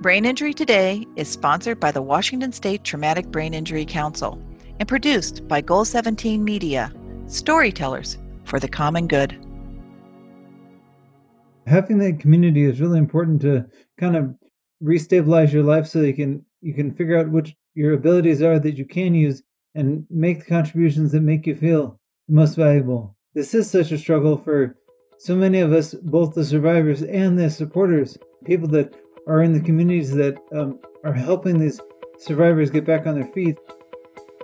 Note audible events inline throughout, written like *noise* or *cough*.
Brain Injury Today is sponsored by the Washington State Traumatic Brain Injury Council and produced by Goal 17 Media, storytellers for the common good. Having that community is really important to kind of restabilize your life so you can you can figure out which your abilities are that you can use and make the contributions that make you feel the most valuable. This is such a struggle for so many of us, both the survivors and the supporters, people that are in the communities that um, are helping these survivors get back on their feet.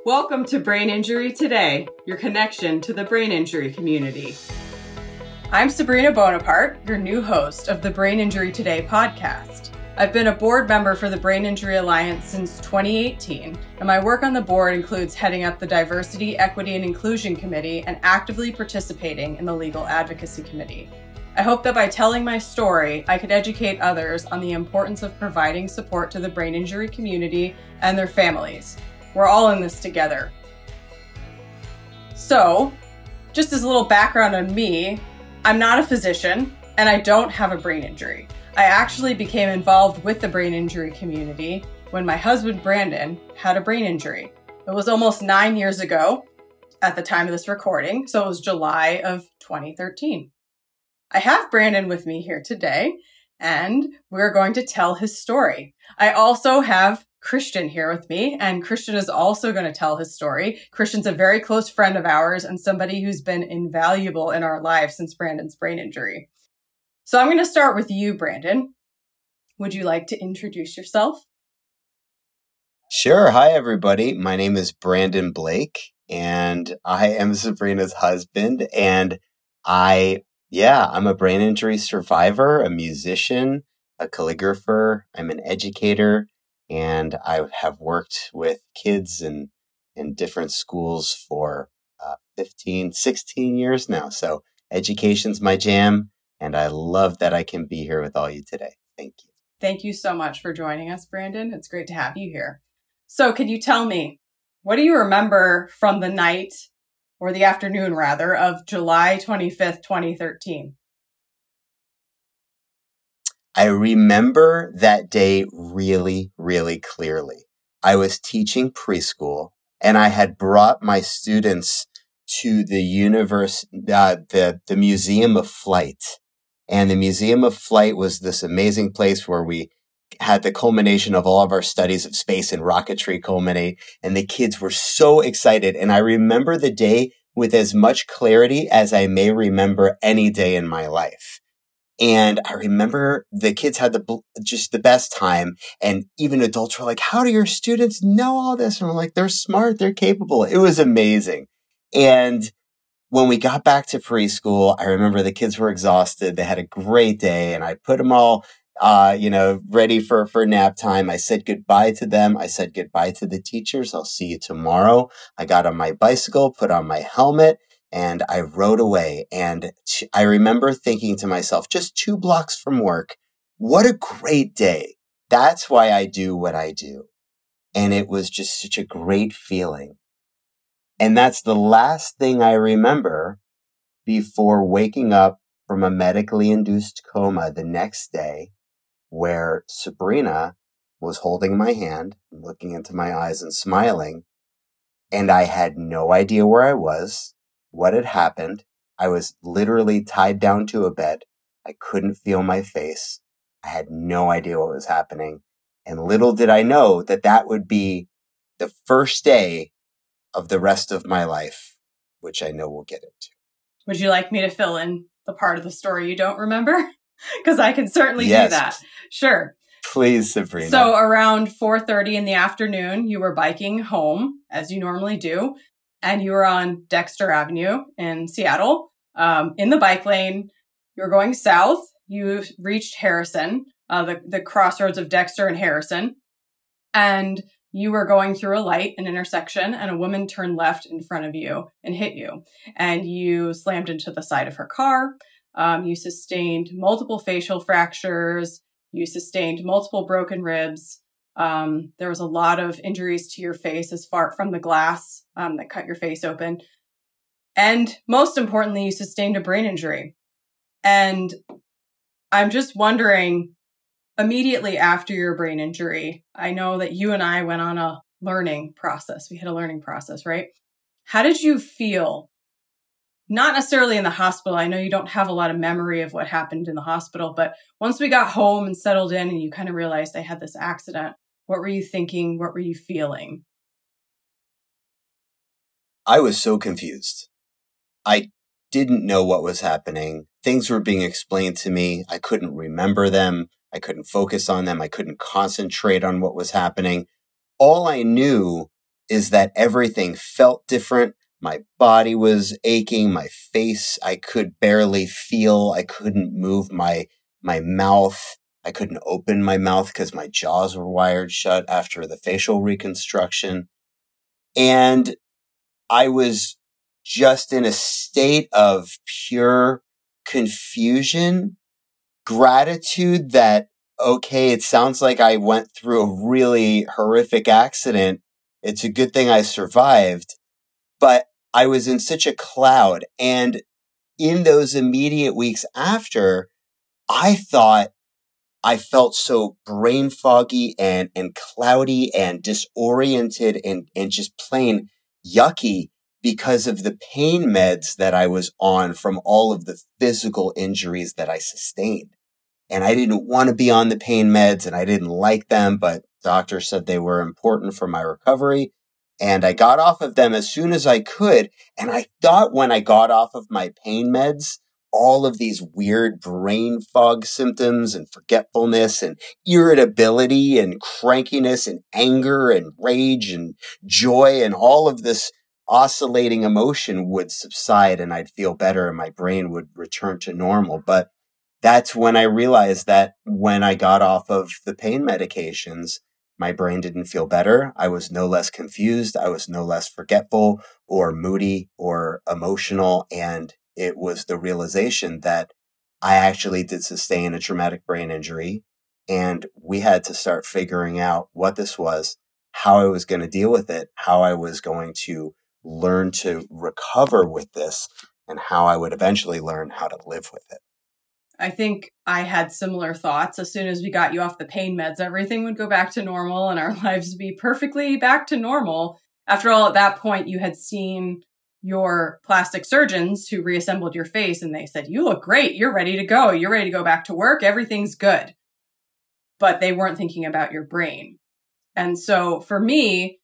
Welcome to Brain Injury Today, your connection to the brain injury community. I'm Sabrina Bonaparte, your new host of the Brain Injury Today podcast. I've been a board member for the Brain Injury Alliance since 2018, and my work on the board includes heading up the Diversity, Equity, and Inclusion Committee and actively participating in the Legal Advocacy Committee. I hope that by telling my story, I could educate others on the importance of providing support to the brain injury community and their families. We're all in this together. So, just as a little background on me, I'm not a physician and I don't have a brain injury. I actually became involved with the brain injury community when my husband Brandon had a brain injury. It was almost nine years ago at the time of this recording, so it was July of 2013. I have Brandon with me here today, and we're going to tell his story. I also have Christian here with me, and Christian is also going to tell his story. Christian's a very close friend of ours and somebody who's been invaluable in our lives since Brandon's brain injury. So I'm going to start with you, Brandon. Would you like to introduce yourself? Sure. Hi, everybody. My name is Brandon Blake, and I am Sabrina's husband. And I, yeah, I'm a brain injury survivor, a musician, a calligrapher. I'm an educator, and I have worked with kids in, in different schools for uh, 15, 16 years now. So education's my jam and I love that I can be here with all you today. Thank you. Thank you so much for joining us, Brandon. It's great to have you here. So, can you tell me, what do you remember from the night or the afternoon rather of July 25th, 2013? I remember that day really, really clearly. I was teaching preschool and I had brought my students to the universe, uh, the, the Museum of Flight. And the Museum of Flight was this amazing place where we had the culmination of all of our studies of space and rocketry culminate. And the kids were so excited. And I remember the day with as much clarity as I may remember any day in my life. And I remember the kids had the just the best time, and even adults were like, "How do your students know all this?" And I'm like, "They're smart, they're capable." It was amazing, and when we got back to preschool, I remember the kids were exhausted. They had a great day and I put them all, uh, you know, ready for, for nap time. I said goodbye to them. I said goodbye to the teachers. I'll see you tomorrow. I got on my bicycle, put on my helmet and I rode away. And t- I remember thinking to myself, just two blocks from work, what a great day. That's why I do what I do. And it was just such a great feeling. And that's the last thing I remember before waking up from a medically induced coma the next day, where Sabrina was holding my hand, looking into my eyes and smiling. And I had no idea where I was, what had happened. I was literally tied down to a bed. I couldn't feel my face. I had no idea what was happening. And little did I know that that would be the first day of the rest of my life, which I know we'll get into. Would you like me to fill in the part of the story you don't remember? *laughs* *laughs* Because I can certainly yes. do that. Sure. Please, Sabrina. So around 4:30 in the afternoon, you were biking home as you normally do, and you were on Dexter Avenue in Seattle. Um, in the bike lane, you were going south. You reached Harrison, uh, the the crossroads of Dexter and Harrison, and you were going through a light, an intersection, and a woman turned left in front of you and hit you. And you slammed into the side of her car. Um, you sustained multiple facial fractures. You sustained multiple broken ribs. Um, there was a lot of injuries to your face as far from the glass um, that cut your face open. And most importantly, you sustained a brain injury. And I'm just wondering immediately after your brain injury, I know that you and I went on a learning process. We had a learning process, right? How did you feel? Not necessarily in the hospital. I know you don't have a lot of memory of what happened in the hospital, but once we got home and settled in and you kind of realized I had this accident, what were you thinking? What were you feeling? I was so confused. I didn't know what was happening. Things were being explained to me. I couldn't remember them. I couldn't focus on them. I couldn't concentrate on what was happening. All I knew is that everything felt different. My body was aching. My face, I could barely feel. I couldn't move my, my mouth. I couldn't open my mouth because my jaws were wired shut after the facial reconstruction. And I was just in a state of pure confusion, gratitude that, okay, it sounds like I went through a really horrific accident. It's a good thing I survived, but I was in such a cloud. And in those immediate weeks after, I thought I felt so brain foggy and, and cloudy and disoriented and, and just plain yucky because of the pain meds that I was on from all of the physical injuries that I sustained. And I didn't want to be on the pain meds and I didn't like them, but doctors said they were important for my recovery. And I got off of them as soon as I could. And I thought when I got off of my pain meds, all of these weird brain fog symptoms and forgetfulness and irritability and crankiness and anger and rage and joy and all of this oscillating emotion would subside and I'd feel better and my brain would return to normal. But that's when I realized that when I got off of the pain medications, my brain didn't feel better. I was no less confused. I was no less forgetful or moody or emotional. And it was the realization that I actually did sustain a traumatic brain injury. And we had to start figuring out what this was, how I was going to deal with it, how I was going to learn to recover with this and how I would eventually learn how to live with it. I think I had similar thoughts. As soon as we got you off the pain meds, everything would go back to normal and our *laughs* lives be perfectly back to normal. After all, at that point, you had seen your plastic surgeons who reassembled your face and they said, You look great. You're ready to go. You're ready to go back to work. Everything's good. But they weren't thinking about your brain. And so for me,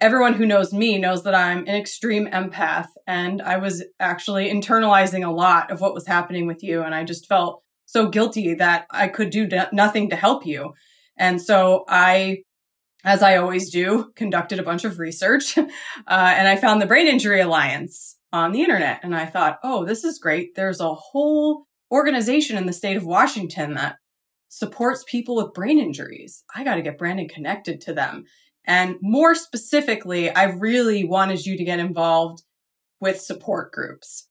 everyone who knows me knows that I'm an extreme empath and I was actually internalizing a lot of what was happening with you. And I just felt so guilty that I could do nothing to help you. And so I, as I always do, conducted a bunch of research *laughs* uh, and I found the Brain Injury Alliance on the internet. And I thought, oh, this is great. There's a whole organization in the state of Washington that supports people with brain injuries. I got to get Brandon connected to them. And more specifically, I really wanted you to get involved with support groups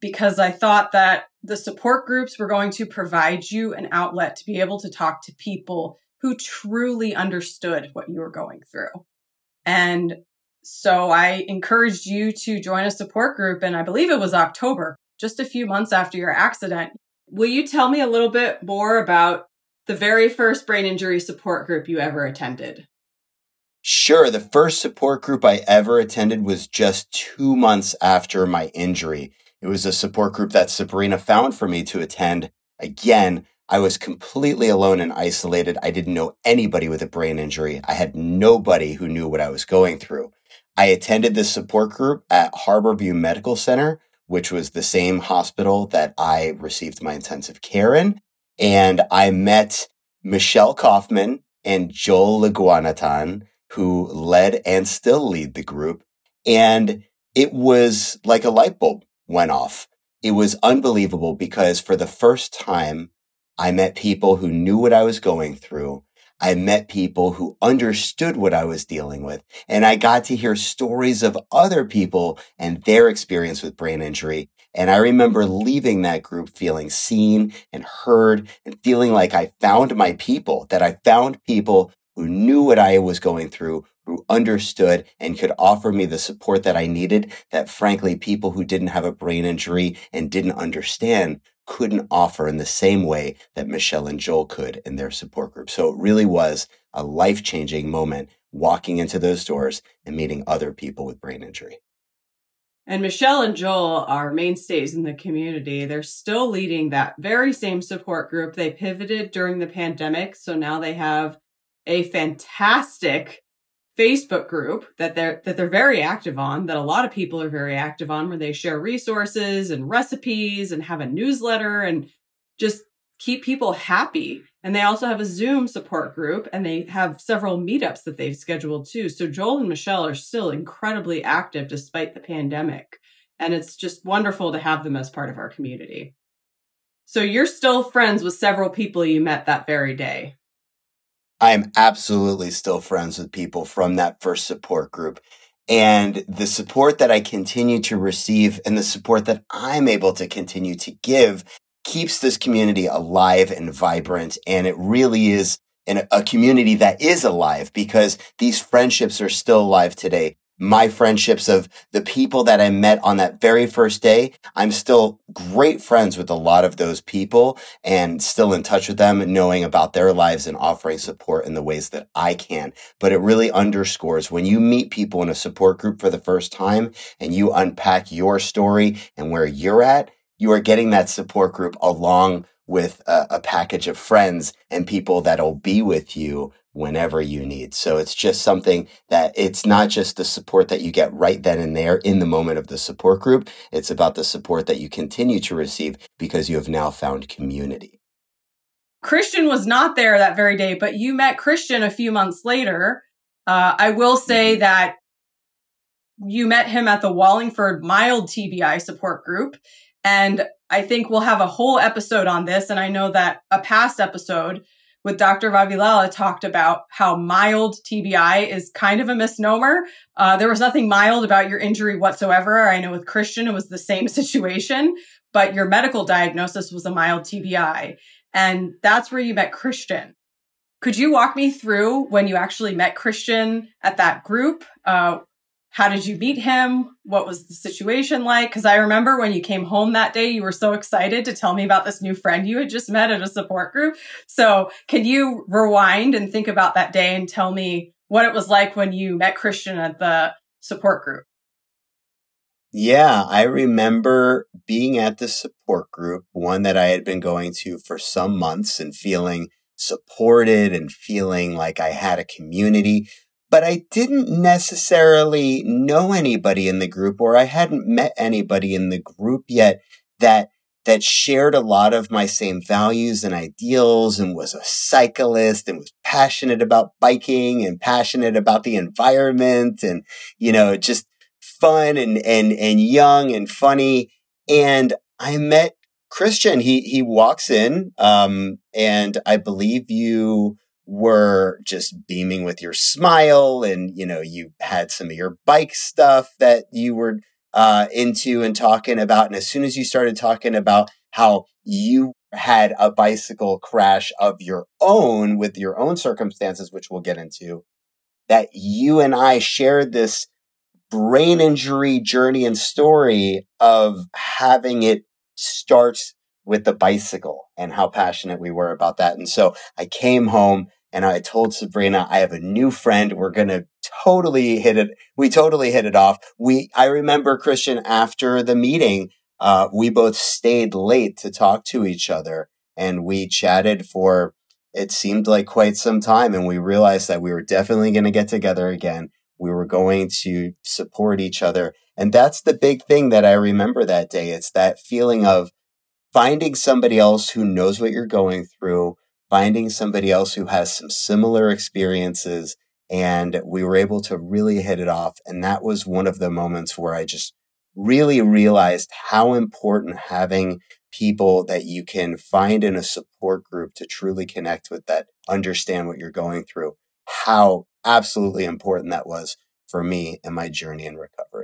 because I thought that the support groups were going to provide you an outlet to be able to talk to people who truly understood what you were going through. And so I encouraged you to join a support group. And I believe it was October, just a few months after your accident. Will you tell me a little bit more about the very first brain injury support group you ever attended? Sure, the first support group I ever attended was just two months after my injury. It was a support group that Sabrina found for me to attend. Again, I was completely alone and isolated. I didn't know anybody with a brain injury. I had nobody who knew what I was going through. I attended this support group at Harborview Medical Center, which was the same hospital that I received my intensive care in. And I met Michelle Kaufman and Joel Leguanatan who led and still lead the group. And it was like a light bulb went off. It was unbelievable because for the first time, I met people who knew what I was going through. I met people who understood what I was dealing with. And I got to hear stories of other people and their experience with brain injury. And I remember leaving that group feeling seen and heard and feeling like I found my people, that I found people who knew what I was going through, who understood and could offer me the support that I needed that frankly people who didn't have a brain injury and didn't understand couldn't offer in the same way that Michelle and Joel could in their support group. So it really was a life changing moment walking into those doors and meeting other people with brain injury. And Michelle and Joel are mainstays in the community. They're still leading that very same support group. They pivoted during the pandemic. So now they have a fantastic Facebook group that they're that they're very active on, that a lot of people are very active on, where they share resources and recipes and have a newsletter and just keep people happy. And they also have a Zoom support group and they have several meetups that they've scheduled too. So Joel and Michelle are still incredibly active despite the pandemic. And it's just wonderful to have them as part of our community. So you're still friends with several people you met that very day. I am absolutely still friends with people from that first support group. And the support that I continue to receive and the support that I'm able to continue to give keeps this community alive and vibrant. And it really is a community that is alive because these friendships are still alive today my friendships of the people that I met on that very first day. I'm still great friends with a lot of those people and still in touch with them, knowing about their lives and offering support in the ways that I can. But it really underscores when you meet people in a support group for the first time and you unpack your story and where you're at, you are getting that support group along with a, a package of friends and people that'll be with you whenever you need. So it's just something that it's not just the support that you get right then and there in the moment of the support group. It's about the support that you continue to receive because you have now found community. Christian was not there that very day, but you met Christian a few months later. Uh, I will say mm-hmm. that you met him at the Wallingford Mild TBI support group. And I think we'll have a whole episode on this. And I know that a past episode with Dr. Vavilala talked about how mild TBI is kind of a misnomer. Uh, there was nothing mild about your injury whatsoever. I know with Christian, it was the same *laughs* situation, but your medical diagnosis was a mild TBI. And that's where you met Christian. Could you walk me through when you actually met Christian at that group? Uh, how did you meet him? What was the situation like? Because I remember when you came home that day, you were so excited to tell me about this new friend you had just met at a support group. So, can you rewind and think about that day and tell me what it was like when you met Christian at the support group? Yeah, I remember being at the support group, one that I had been going to for some months and feeling supported and feeling like I had a community but I didn't necessarily know anybody in the group or I hadn't met anybody in the group yet that that shared a lot of my same values and ideals and was a cyclist and was passionate about biking and passionate about the environment and you know just fun and and and young and funny. And I met Christian. He he walks in um and I believe you were just beaming with your smile and you know you had some of your bike stuff that you were uh, into and talking about. And as soon as you started talking about how you had a bicycle crash of your own with your own circumstances which we'll get into that you and I shared this brain injury journey and story of having it start with the bicycle and how passionate we were about that. And so I came home and I told Sabrina, I have a new friend. We're going to totally hit it. We totally hit it off. We, I remember Christian after the meeting, uh, we both stayed late to talk to each other and we chatted for, it seemed like quite some time. And we realized that we were definitely going to get together again. We were going to support each other. And that's the big thing that I remember that day. It's that feeling of, finding somebody else who knows what you're going through, finding somebody else who has some similar experiences. And we were able to really hit it off. And that was one of the moments where I just really realized how important having people that you can find in a support group to truly connect with that understand what you're going through, how absolutely important that was for me and my journey in recovery.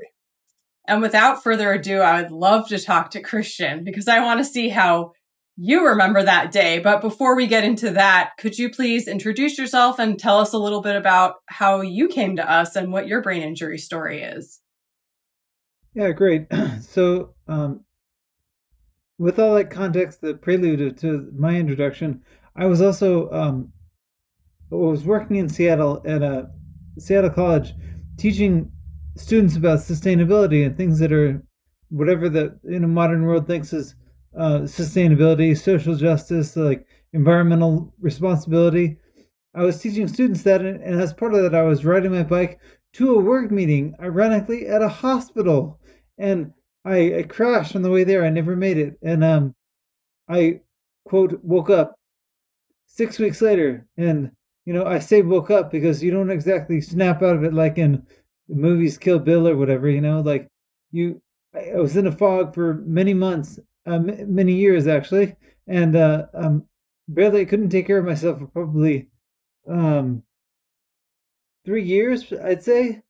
And without further ado, I would love to talk to Christian because I want to see how you remember that day. But before we get into that, could you please introduce yourself and tell us a little bit about how you came to us and what your brain injury story is? Yeah, great. *clears throat* So, um, with all that context, the prelude to my introduction, I was also um, I was working in Seattle at a Seattle College, teaching students about sustainability and things that are whatever the in a modern world thinks is uh, sustainability, social justice, like environmental responsibility. I was teaching students that, and as part of that, I was riding my bike to a work meeting, ironically, at a hospital, and I, I crashed on the way there. I never made it, and um, I quote woke up six weeks later, and you know I say woke up because you don't exactly snap out of it like in the movies Kill Bill or whatever. You know, like you. I was in a fog for many months, uh, m- many years actually, and uh, um, barely I couldn't take care of myself for probably um, three years, I'd say.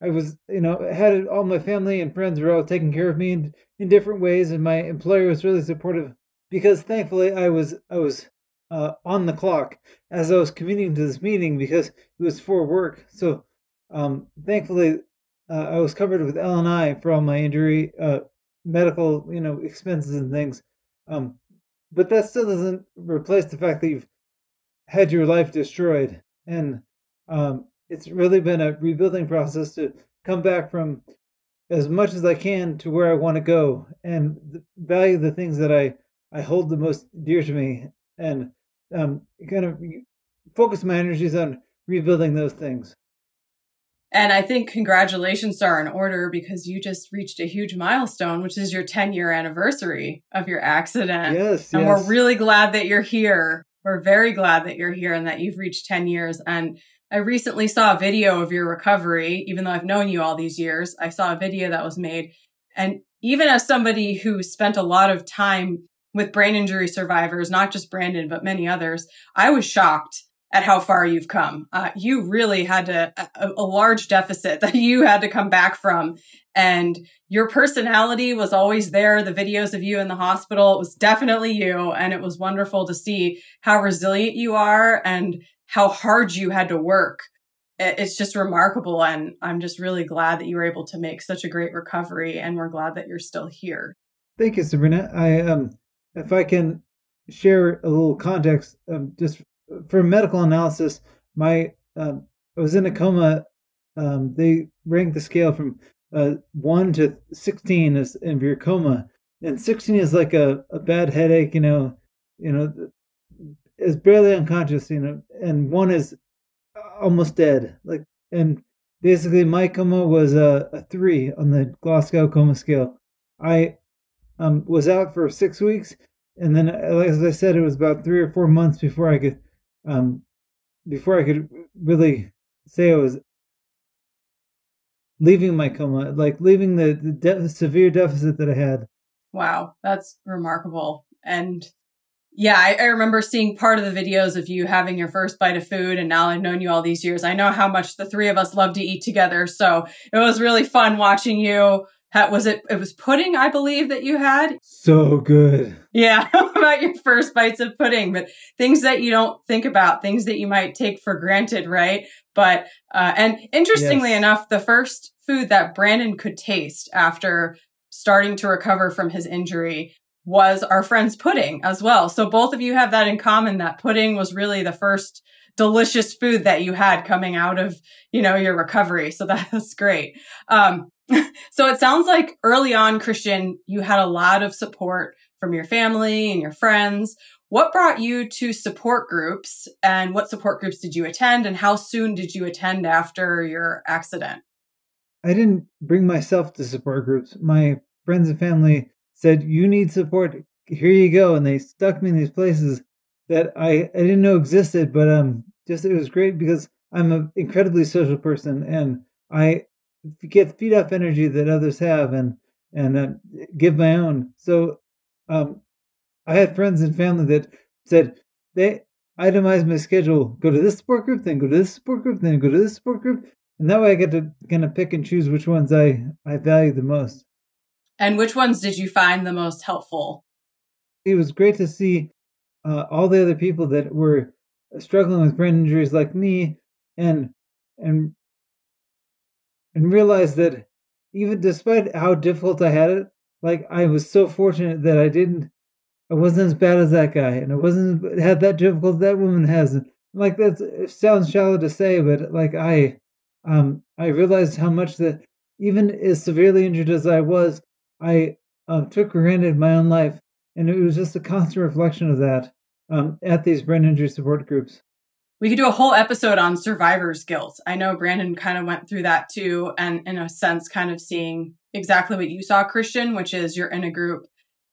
I was, you know, had all my family and friends were all taking care of me in, in different ways, and my employer was really supportive because thankfully I was I was uh, on the clock as I was commuting to this meeting because it was for work. So um, thankfully uh, I was covered with L and I for all my injury, uh, medical, you know, expenses and things. Um, but that still doesn't replace the fact that you've had your life destroyed, and um, it's really been a rebuilding process to come back from as much as I can to where I want to go and value the things that I I hold the most dear to me, and um, kind of focus my energies on rebuilding those things. And I think congratulations are in order because you just reached a huge milestone, which is your 10 year anniversary of your accident. Yes. And yes. we're really glad that you're here. We're very glad that you're here and that you've reached 10 years. And I recently saw a video of your recovery, even though I've known you all these years. I saw a video that was made. And even as somebody who spent a lot of time with brain injury survivors, not just Brandon, but many others, I was shocked at how far you've come. Uh, you really had to, a, a, large deficit *laughs* that you had to come back from. And your personality was always there. The videos of you in the hospital, it was definitely you. And it was wonderful to see how resilient you are and how hard you had to work. It's just remarkable. And I'm just really glad that you were able to make such a great recovery. And we're glad that you're still here. Thank you, Sabrina. I, um, if I can share a little context, um, just for medical analysis, my um, I was in a coma. Um, they ranked the scale from uh, one to sixteen as in your coma, and sixteen is like a, a bad headache. You know, you know, is barely unconscious. You know, and one is almost dead. Like, and basically, my coma was a, a three on the Glasgow coma scale. I um, was out for six weeks, and then, as I said, it was about three or four months before I could um, before I could really say I was leaving my coma, like leaving the, the de- severe deficit that I had. Wow, that's remarkable. And yeah, I, I, remember seeing part of the videos of you having your first bite of food, and now I've known you all these years. I know how much the three of us love to eat together, so it was really fun watching you how, was it? It was pudding, I believe, that you had. So good. Yeah, *laughs* about your first bites of pudding, but things that you don't think about, things that you might take for granted, right? But uh, and interestingly yes. enough, the first food that Brandon could taste after starting to recover from his injury was our friend's pudding as well. So both of you have that in common. That pudding was really the first delicious food that you had coming out of you know your recovery. So *laughs* that's great. Um, *laughs* so it sounds like early on, Christian, you had a lot of support from your family and your friends. What brought you to support groups and what support groups did you attend and how soon did you attend after your accident? I didn't bring myself to support groups. My friends and family said, You need support. Here you go. And they stuck me in these places that I, I didn't know existed, but um just it was great because I'm an incredibly social person and I get feed off energy that others have and and uh, give my own. So um, I had friends and family that said they itemize my schedule. Go to this support group, then go to this support group, then go to this support group, and that way I get to kind of pick and choose which ones I I value the most. And which ones did you find the most helpful? it was great to see uh, all the other people that were struggling with brain injuries like me, and and and realized that even despite how difficult I had it, like I was so fortunate that I didn't, I wasn't as bad as that guy, and I wasn't had that difficult that woman has. And like that sounds shallow to say, but like I, um, I realized how much that even as severely injured as I was, I uh, took granted my own life, and it was just a constant reflection of that um, at these brain injury support groups. We could do a whole episode on survivor's guilt. I know Brandon kind of went through that too, and in a sense, kind of seeing exactly what you saw, Christian, which is you're in a group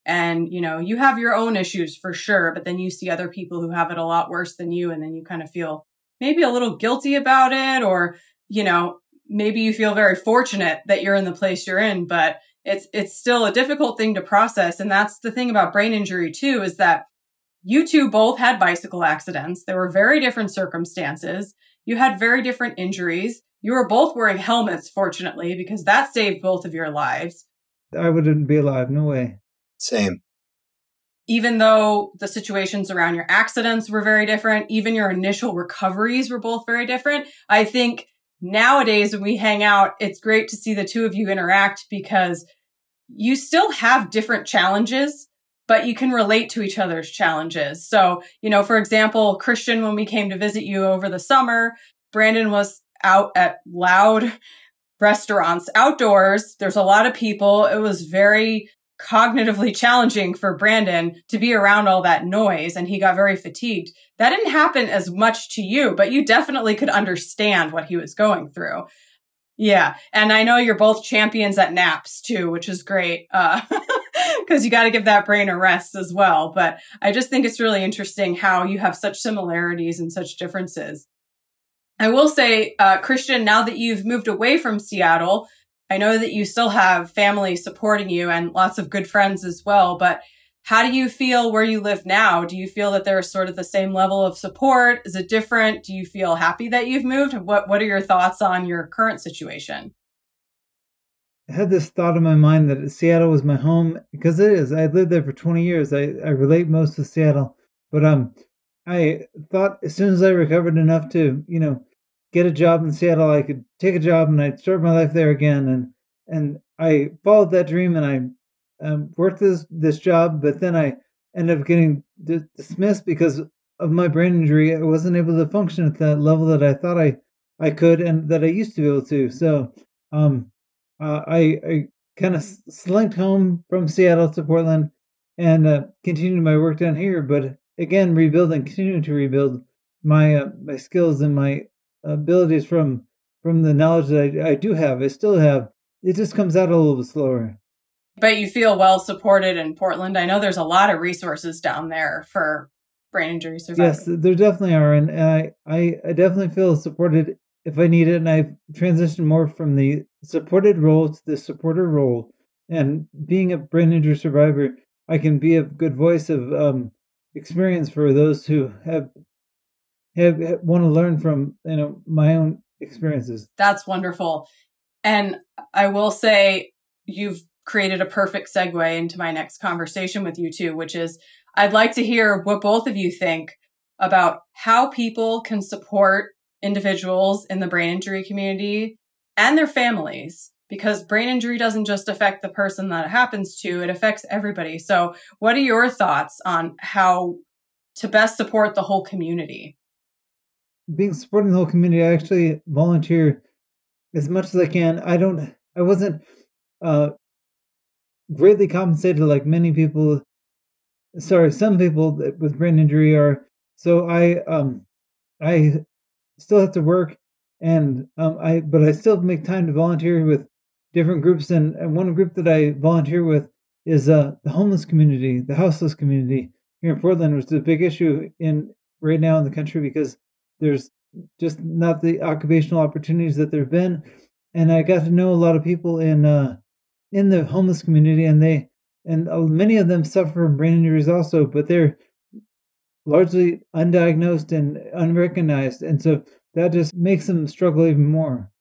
and you know you have your own issues for sure, but then you see other people who have it a lot worse than you, and then you kind of feel maybe a little guilty about it, or you know maybe you feel very fortunate that you're in the place you're in, but it's it's still a difficult thing to process, and that's the thing about brain injury too, is that you two both had bicycle accidents. There were very different circumstances. You had very different injuries. You were both wearing helmets, fortunately, because that saved both of your lives. I wouldn't be alive. No way. Same. Even though the situations around your accidents were very different, even your initial recoveries were both very different. I think nowadays when we hang out, it's great to see the two of you interact because you still have different challenges but you can relate to each other's challenges. So, you know, for example, Christian, when we came to visit you over the summer, Brandon was out at loud *laughs* restaurants outdoors. There's a lot of people. It was very cognitively *laughs* challenging for Brandon to be around all that noise and he got very fatigued. That didn't happen as much to you, but you definitely could understand what he was going through. Yeah. And I know you're both champions at naps too, which is great. Uh, *laughs* *laughs* because you got to give that brain a rest as well. But I just think it's really interesting how you have such similarities and such differences. I will say, uh, Christian, now that you've moved away from Seattle, I know that you still have family supporting you and lots of good friends as well. But how do you feel where you live now? Do you feel that there's sort of the same level of support? Is it different? Do you feel happy that you've moved? What What are your thoughts on your current situation? Had this thought in my mind that Seattle was my home because it is. I lived there for 20 years. I, I relate most to Seattle, but um, I thought as soon as I recovered enough to, you know, get a job in Seattle, I could take a job and I'd start my life there again. And and I followed that dream and I um, worked this this job, but then I ended up getting dismissed because of my brain injury. I wasn't able to function at that level that I thought I I could and that I used to be able to. So um, uh, I, I kind of slinked home from Seattle to Portland and uh, continued my work down here. But again, rebuilding, continuing to rebuild my uh, my skills and my abilities from from the knowledge that I, I do have. I still have. It just comes out a little bit slower. But you feel well supported in Portland. I know there's a lot of resources down there for brain injury survivors. Yes, there definitely are, and I I, I definitely feel supported if I need it, and I've transitioned more from the supported role to the supporter role. And being a brain injury survivor, I can be a good voice of um, experience for those who have have, have want to learn from you know my own experiences. That's wonderful, and I will say you've created a perfect segue into my next conversation with you two, which is I'd like to hear what both of you think about how people can support individuals in the brain injury community and their families because brain injury doesn't just affect the person that it happens to, it affects everybody. So, what are your thoughts on how to best support the whole community? Being supporting the whole community, I actually volunteer as much as I can. I don't, I wasn't uh, greatly compensated like many people. Sorry, some people with brain injury are. So I, um, I still have to work, and um, I but I still make time to volunteer with different groups. And, and one group that I volunteer with is uh, the homeless community, the houseless community here in Portland, which is a big issue in right now in the country because there's just not the occupational opportunities that there've been. And I got to know a lot of people in uh, in the homeless community, and they and uh, many of them suffer from brain injuries also, but they're largely undiagnosed and unrecognized. And so that just makes them struggle even more.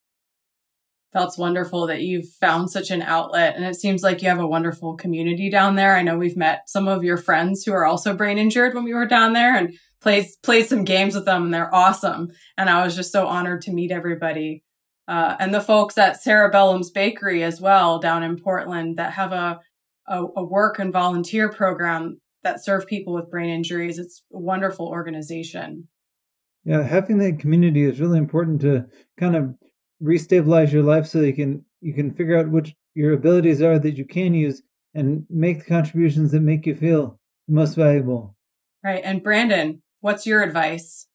That's wonderful that you've found such an outlet. And it seems like you have a wonderful community down there. I know we've met some of your friends who are also brain injured when we were down there and played, played some games with them and they're awesome. And I was just so honored to meet everybody. Uh, and the folks at Cerebellum's Bakery as well down in Portland that have a, a, a work and volunteer program that serve people with brain injuries. It's a wonderful organization. Yeah, having that community is really important to kind of restabilize your life so you can you can figure out which your abilities are that you can use and make the contributions that make you feel the most valuable. Right. And Brandon, what's your advice?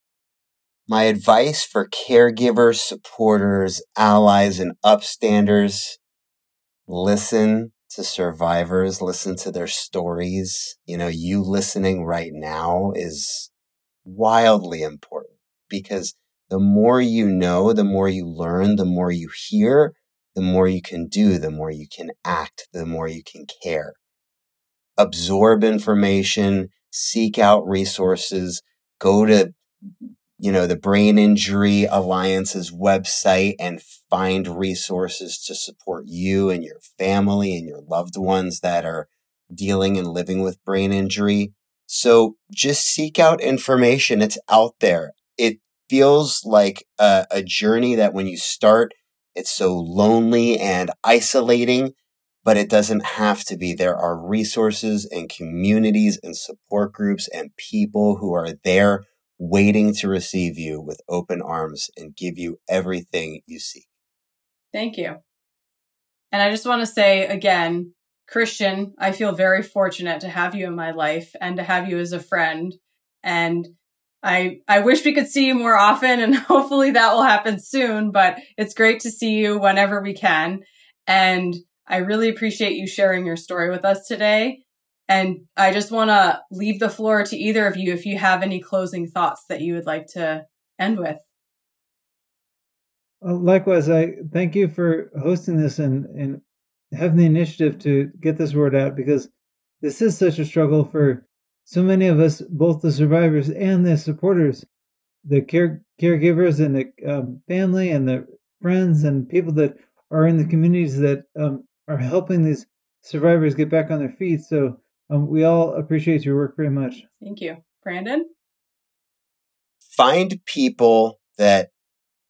My advice for caregivers, supporters, allies, and upstanders listen to survivors, listen to their stories. You know, you listening right now is wildly important because the more you know, the more you learn, the more you hear, the more you can do, the more you can act, the more you can care. Absorb information, seek out resources, go to, you know, the Brain Injury Alliance's website and find resources to support you and your family and your loved ones that are dealing and living with brain injury. So just seek out information. It's out there. It feels like a, a journey that when you start, it's so lonely and isolating, but it doesn't have to be. There are resources and communities and support groups and people who are there waiting to receive you with open arms and give you everything you seek. Thank you. And I just want to say again, Christian, I feel very fortunate to have you in my life and to have you as a friend. And I, I wish we could see you more often and *laughs* hopefully that will happen soon, but it's great to see you whenever we can. And I really appreciate you sharing your story with us today. And I just want to leave the floor to either of you if you have any closing thoughts that you would like to end with. Well, likewise, I thank you for hosting this and, and having the initiative to get this word out because this is such a struggle for so many of us, both the survivors and the supporters, the care caregivers and the um, family and the friends and people that are in the communities that um, are helping these survivors get back on their feet. So um, we all appreciate your work very much. Thank you, Brandon. Find people that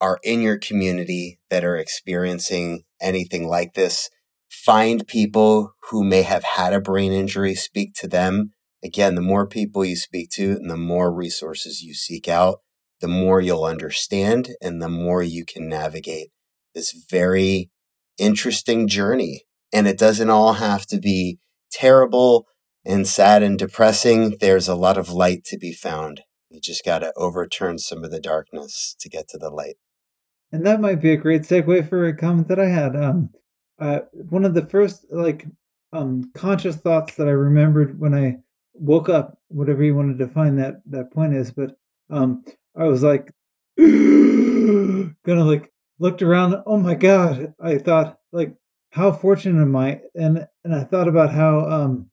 are in your community that are experiencing anything like this. Find people who may have had a brain injury, speak to them again, the more people you speak to and the more resources you seek out, the more you'll understand and the more you can navigate this very interesting journey. And it doesn't all have to be terrible and sad and depressing. There's a lot of light to be found. You just got to overturn some of the darkness to get to the light. And that might be a great segue for a comment that I had. Um, uh, one of the first like um, conscious thoughts that I remembered when I woke up, whatever you want to define that that point is, but um, I was like, *gasps* kind of like looked around. Oh my god! I thought like, how fortunate am I? And and I thought about how um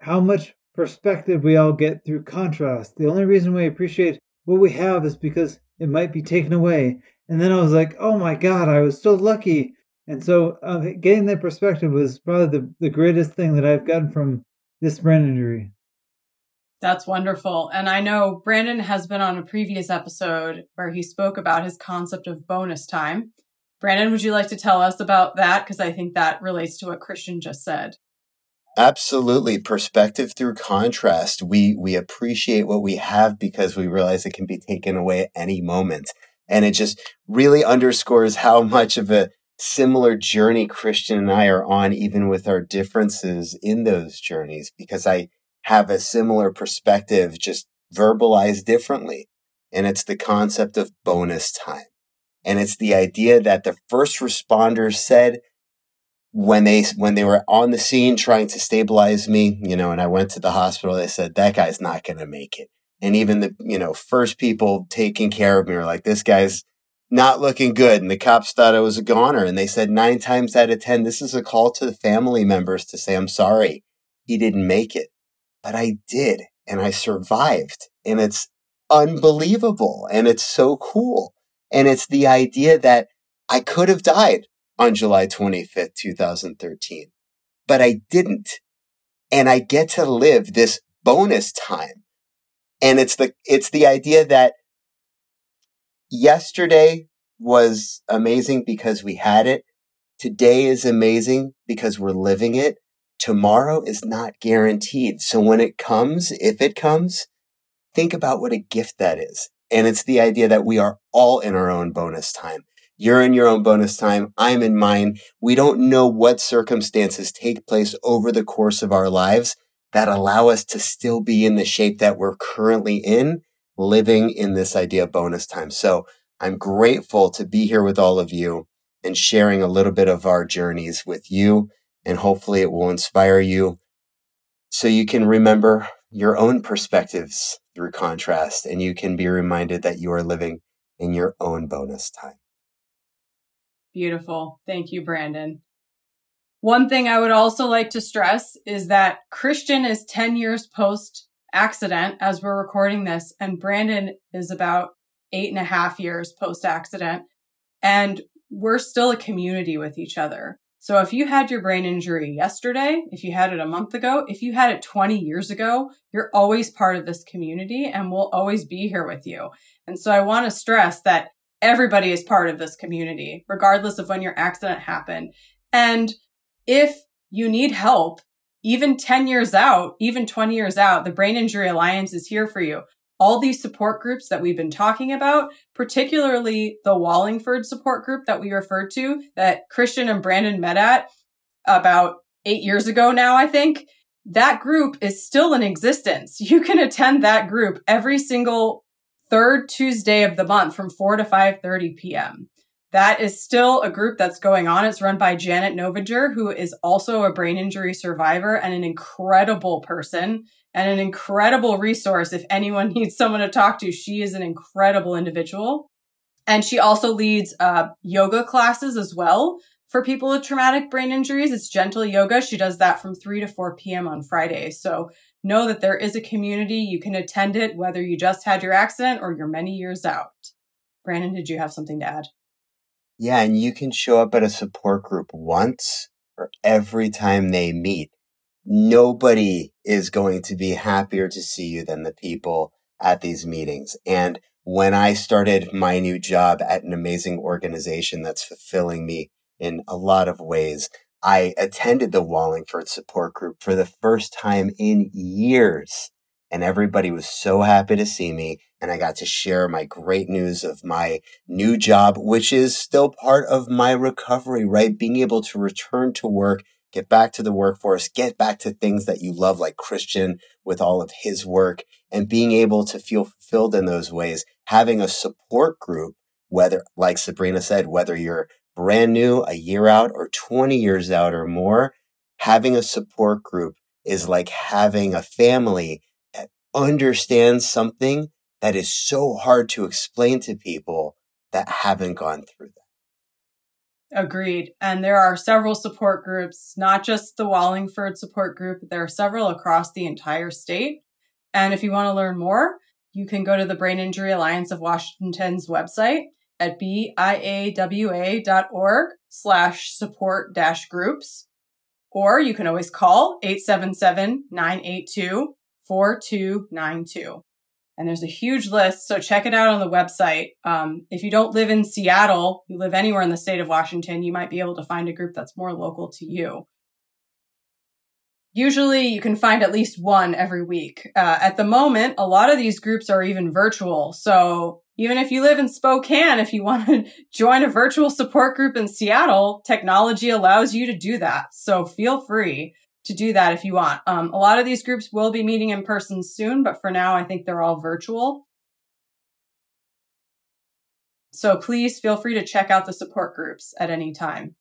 how much perspective we all get through contrast. The only reason we appreciate what we have is because it might be taken away. And then I was like, oh my god, I was so lucky. And so uh, getting that perspective was probably the, the greatest thing that I've gotten from this brain injury. That's wonderful. And I know Brandon has been on a previous episode where he spoke about his concept of bonus time. Brandon, would you like to tell us about that? Because I think that relates to what Christian just said. Absolutely. Perspective through contrast. We we appreciate what we have because we realize it can be taken away at any moment. And it just really underscores how *laughs* much of a similar journey Christian and I are on, even with our differences in those journeys, because I have a similar perspective, just verbalized differently. And it's the concept of bonus time. And it's the idea that the first responders said when they, when they were on the scene trying to stabilize me, you know, and I went to the hospital, they said, that guy's not going to make it. And even the, you know, first people taking care of me were like, this guy's not looking good. And the cops thought I was a goner. And they said nine times out of 10, this is a call to the family members to say, I'm sorry. He didn't make it but I did and I survived and it's unbelievable and it's so cool. And it's the idea that I could have died on July 25th, 2013. But I didn't. And I get to live this bonus time. And it's the, it's the idea that yesterday was amazing because we had it. Today is amazing because we're living it. Tomorrow is not guaranteed. So when it comes, if it comes, think about what a gift that is. And it's the idea that we are all in our own bonus time. You're in your own bonus time. I'm in mine. We don't know what circumstances take place over the course of our lives that allow us to still be in the shape that we're currently in, living in this idea of bonus time. So I'm grateful to be here with all of you and sharing a little bit of our journeys with you. And hopefully it will inspire you so you can remember your own perspectives through contrast and you can be reminded that you are living in your own bonus time. Beautiful. Thank you, Brandon. One thing I would also like to stress is that Christian is 10 years post accident as we're recording this, and Brandon is about eight and a half years post accident. And we're still a community with each other. So if you had your brain injury yesterday, if you had it a month ago, if you had it 20 years ago, you're always part of this community and we'll always be here with you. And so I want to stress that everybody is part of this community, regardless of when your accident happened. And if you need help, even 10 years out, even 20 years out, the Brain Injury Alliance is here for you all these support groups that we've been talking about, particularly the Wallingford support group that we referred to that Christian and Brandon met at about eight years ago now, I think. That group is still in existence. *laughs* You can attend that group every single third Tuesday of the month from 4 to 5:30 p.m. That is still a group that's going on. It's run by Janet Novinger, who is also a brain injury survivor and an incredible person and an incredible resource if anyone *laughs* needs someone to talk to. She is an incredible individual. And she also leads uh, yoga classes as well for people with traumatic brain injuries. It's gentle yoga. She does that from 3 to 4 p.m. on Fridays. So know that there is a community. You can attend it whether you just had your accident or you're many years out. Brandon, did you have something to add? Yeah, and you can show up at a support group once or every time they meet nobody is going to be happier to see you than the people at these meetings. And when I started my new job at an amazing organization that's fulfilling me in a lot of ways, I attended the Wallingford support group for the first time in years. And everybody was so happy to see me. And I got to share my great news of my new job, which is still part of my recovery, right? Being able to return to work get back to the workforce, get back to things that you love, like Christian with all of his work, and being able to feel fulfilled in those ways. Having a support group, whether, like Sabrina said, whether you're brand new, a year out, or 20 years out or more, having a support group is like having a family that understands something that is so hard to explain to people that haven't gone through that. Agreed. And there are several support groups, not just the Wallingford support group, there are several across the entire state. And if you want to learn more, you can go to the Brain Injury Alliance of Washington's website at biawa.org slash support dash groups. Or you can always call 877 982 4292 and there's a huge list. So check it out on the website. Um, if you don't live in Seattle, you live anywhere in the state of Washington, you might be able to find a group that's more local to you. Usually you can find at least one every week. Uh, at the moment, a lot of these groups are even virtual. So even if you live in Spokane, if you want to *laughs* join a virtual support group in Seattle, technology allows you to do that. So feel free to do that if you want. Um, a lot of these groups will be meeting in person soon, but for now, I think they're all virtual. So please feel free to check out the support groups at any time.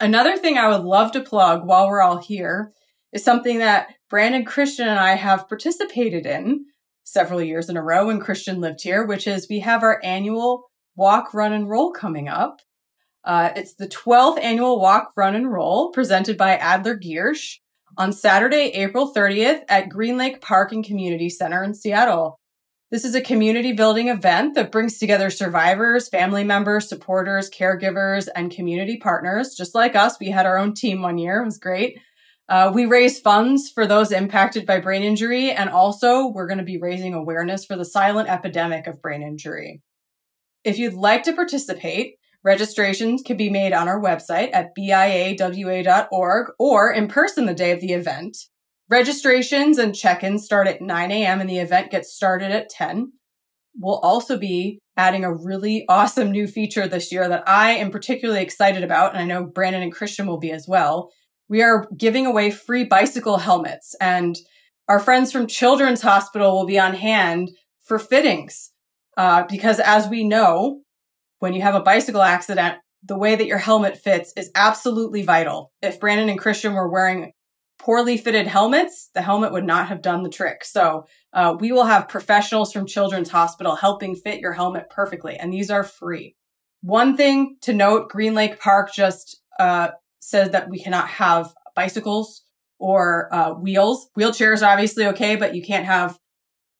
Another thing I would love to plug while we're all here is something that Brandon Christian and I have participated in several years in a row when Christian lived here, which is we have our annual walk, run, and roll coming up. Uh, it's the 12th annual Walk, Run, and Roll presented by Adler Giersch on Saturday, April 30th at Green Lake Park and Community Center in Seattle. This is a community building event that brings together survivors, family members, supporters, caregivers, and community partners. Just like us, we had our own team one year. It was great. Uh, we raise funds for those impacted by brain injury, and also we're going to be raising awareness for the silent epidemic of brain injury. If you'd like to participate, registrations can be made on our website at biawa.org or in person the day of the event. Registrations and check-ins start at 9 a.m. and the event gets started at 10. We'll also be adding a really awesome new feature this year that I am particularly excited about, and I know Brandon and Christian will be as well. We are giving away free bicycle helmets, and our friends from Children's Hospital will be on hand for fittings. Uh, because as we know, when you have a bicycle accident, the way that your helmet fits is absolutely vital. If Brandon and Christian were wearing poorly fitted helmets, the helmet would not have done the trick. So uh, we will have professionals from Children's Hospital helping fit your helmet perfectly, and these are free. One thing to note, Green Lake Park just uh, says that we cannot have bicycles or uh, wheels. Wheelchairs are obviously okay, but you can't have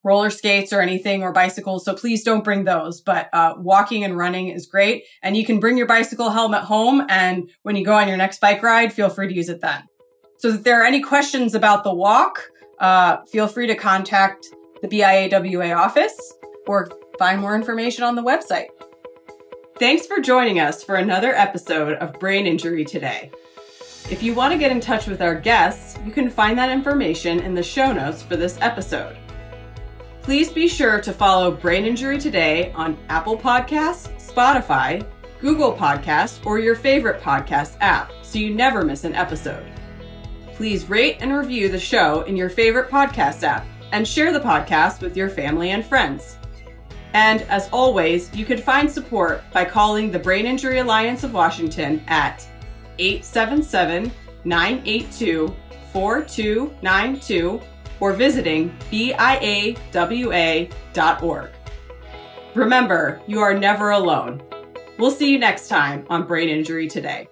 roller skates or anything or bicycles. So please don't bring those. But uh, walking and running is great. And you can bring your bicycle helmet home. And when you go on your next bike ride, feel free to use it then. So if there are any questions about the walk, uh, feel free to contact the BIAWA office or find more information on the website. Thanks for joining us for another episode of Brain Injury Today. If you want to get in touch with our guests, you can find that information in the show notes for this episode. Please be sure to follow Brain Injury Today on Apple Podcasts, Spotify, Google Podcasts, or your favorite podcast app so you never miss an episode please rate and review the show in your favorite podcast app and share the podcast with your family and friends. And as always, you can find support by calling the Brain Injury Alliance of Washington at 877 982 4292 or visiting biawa.org. Remember, you are never alone. We'll see you next time on Brain Injury Today.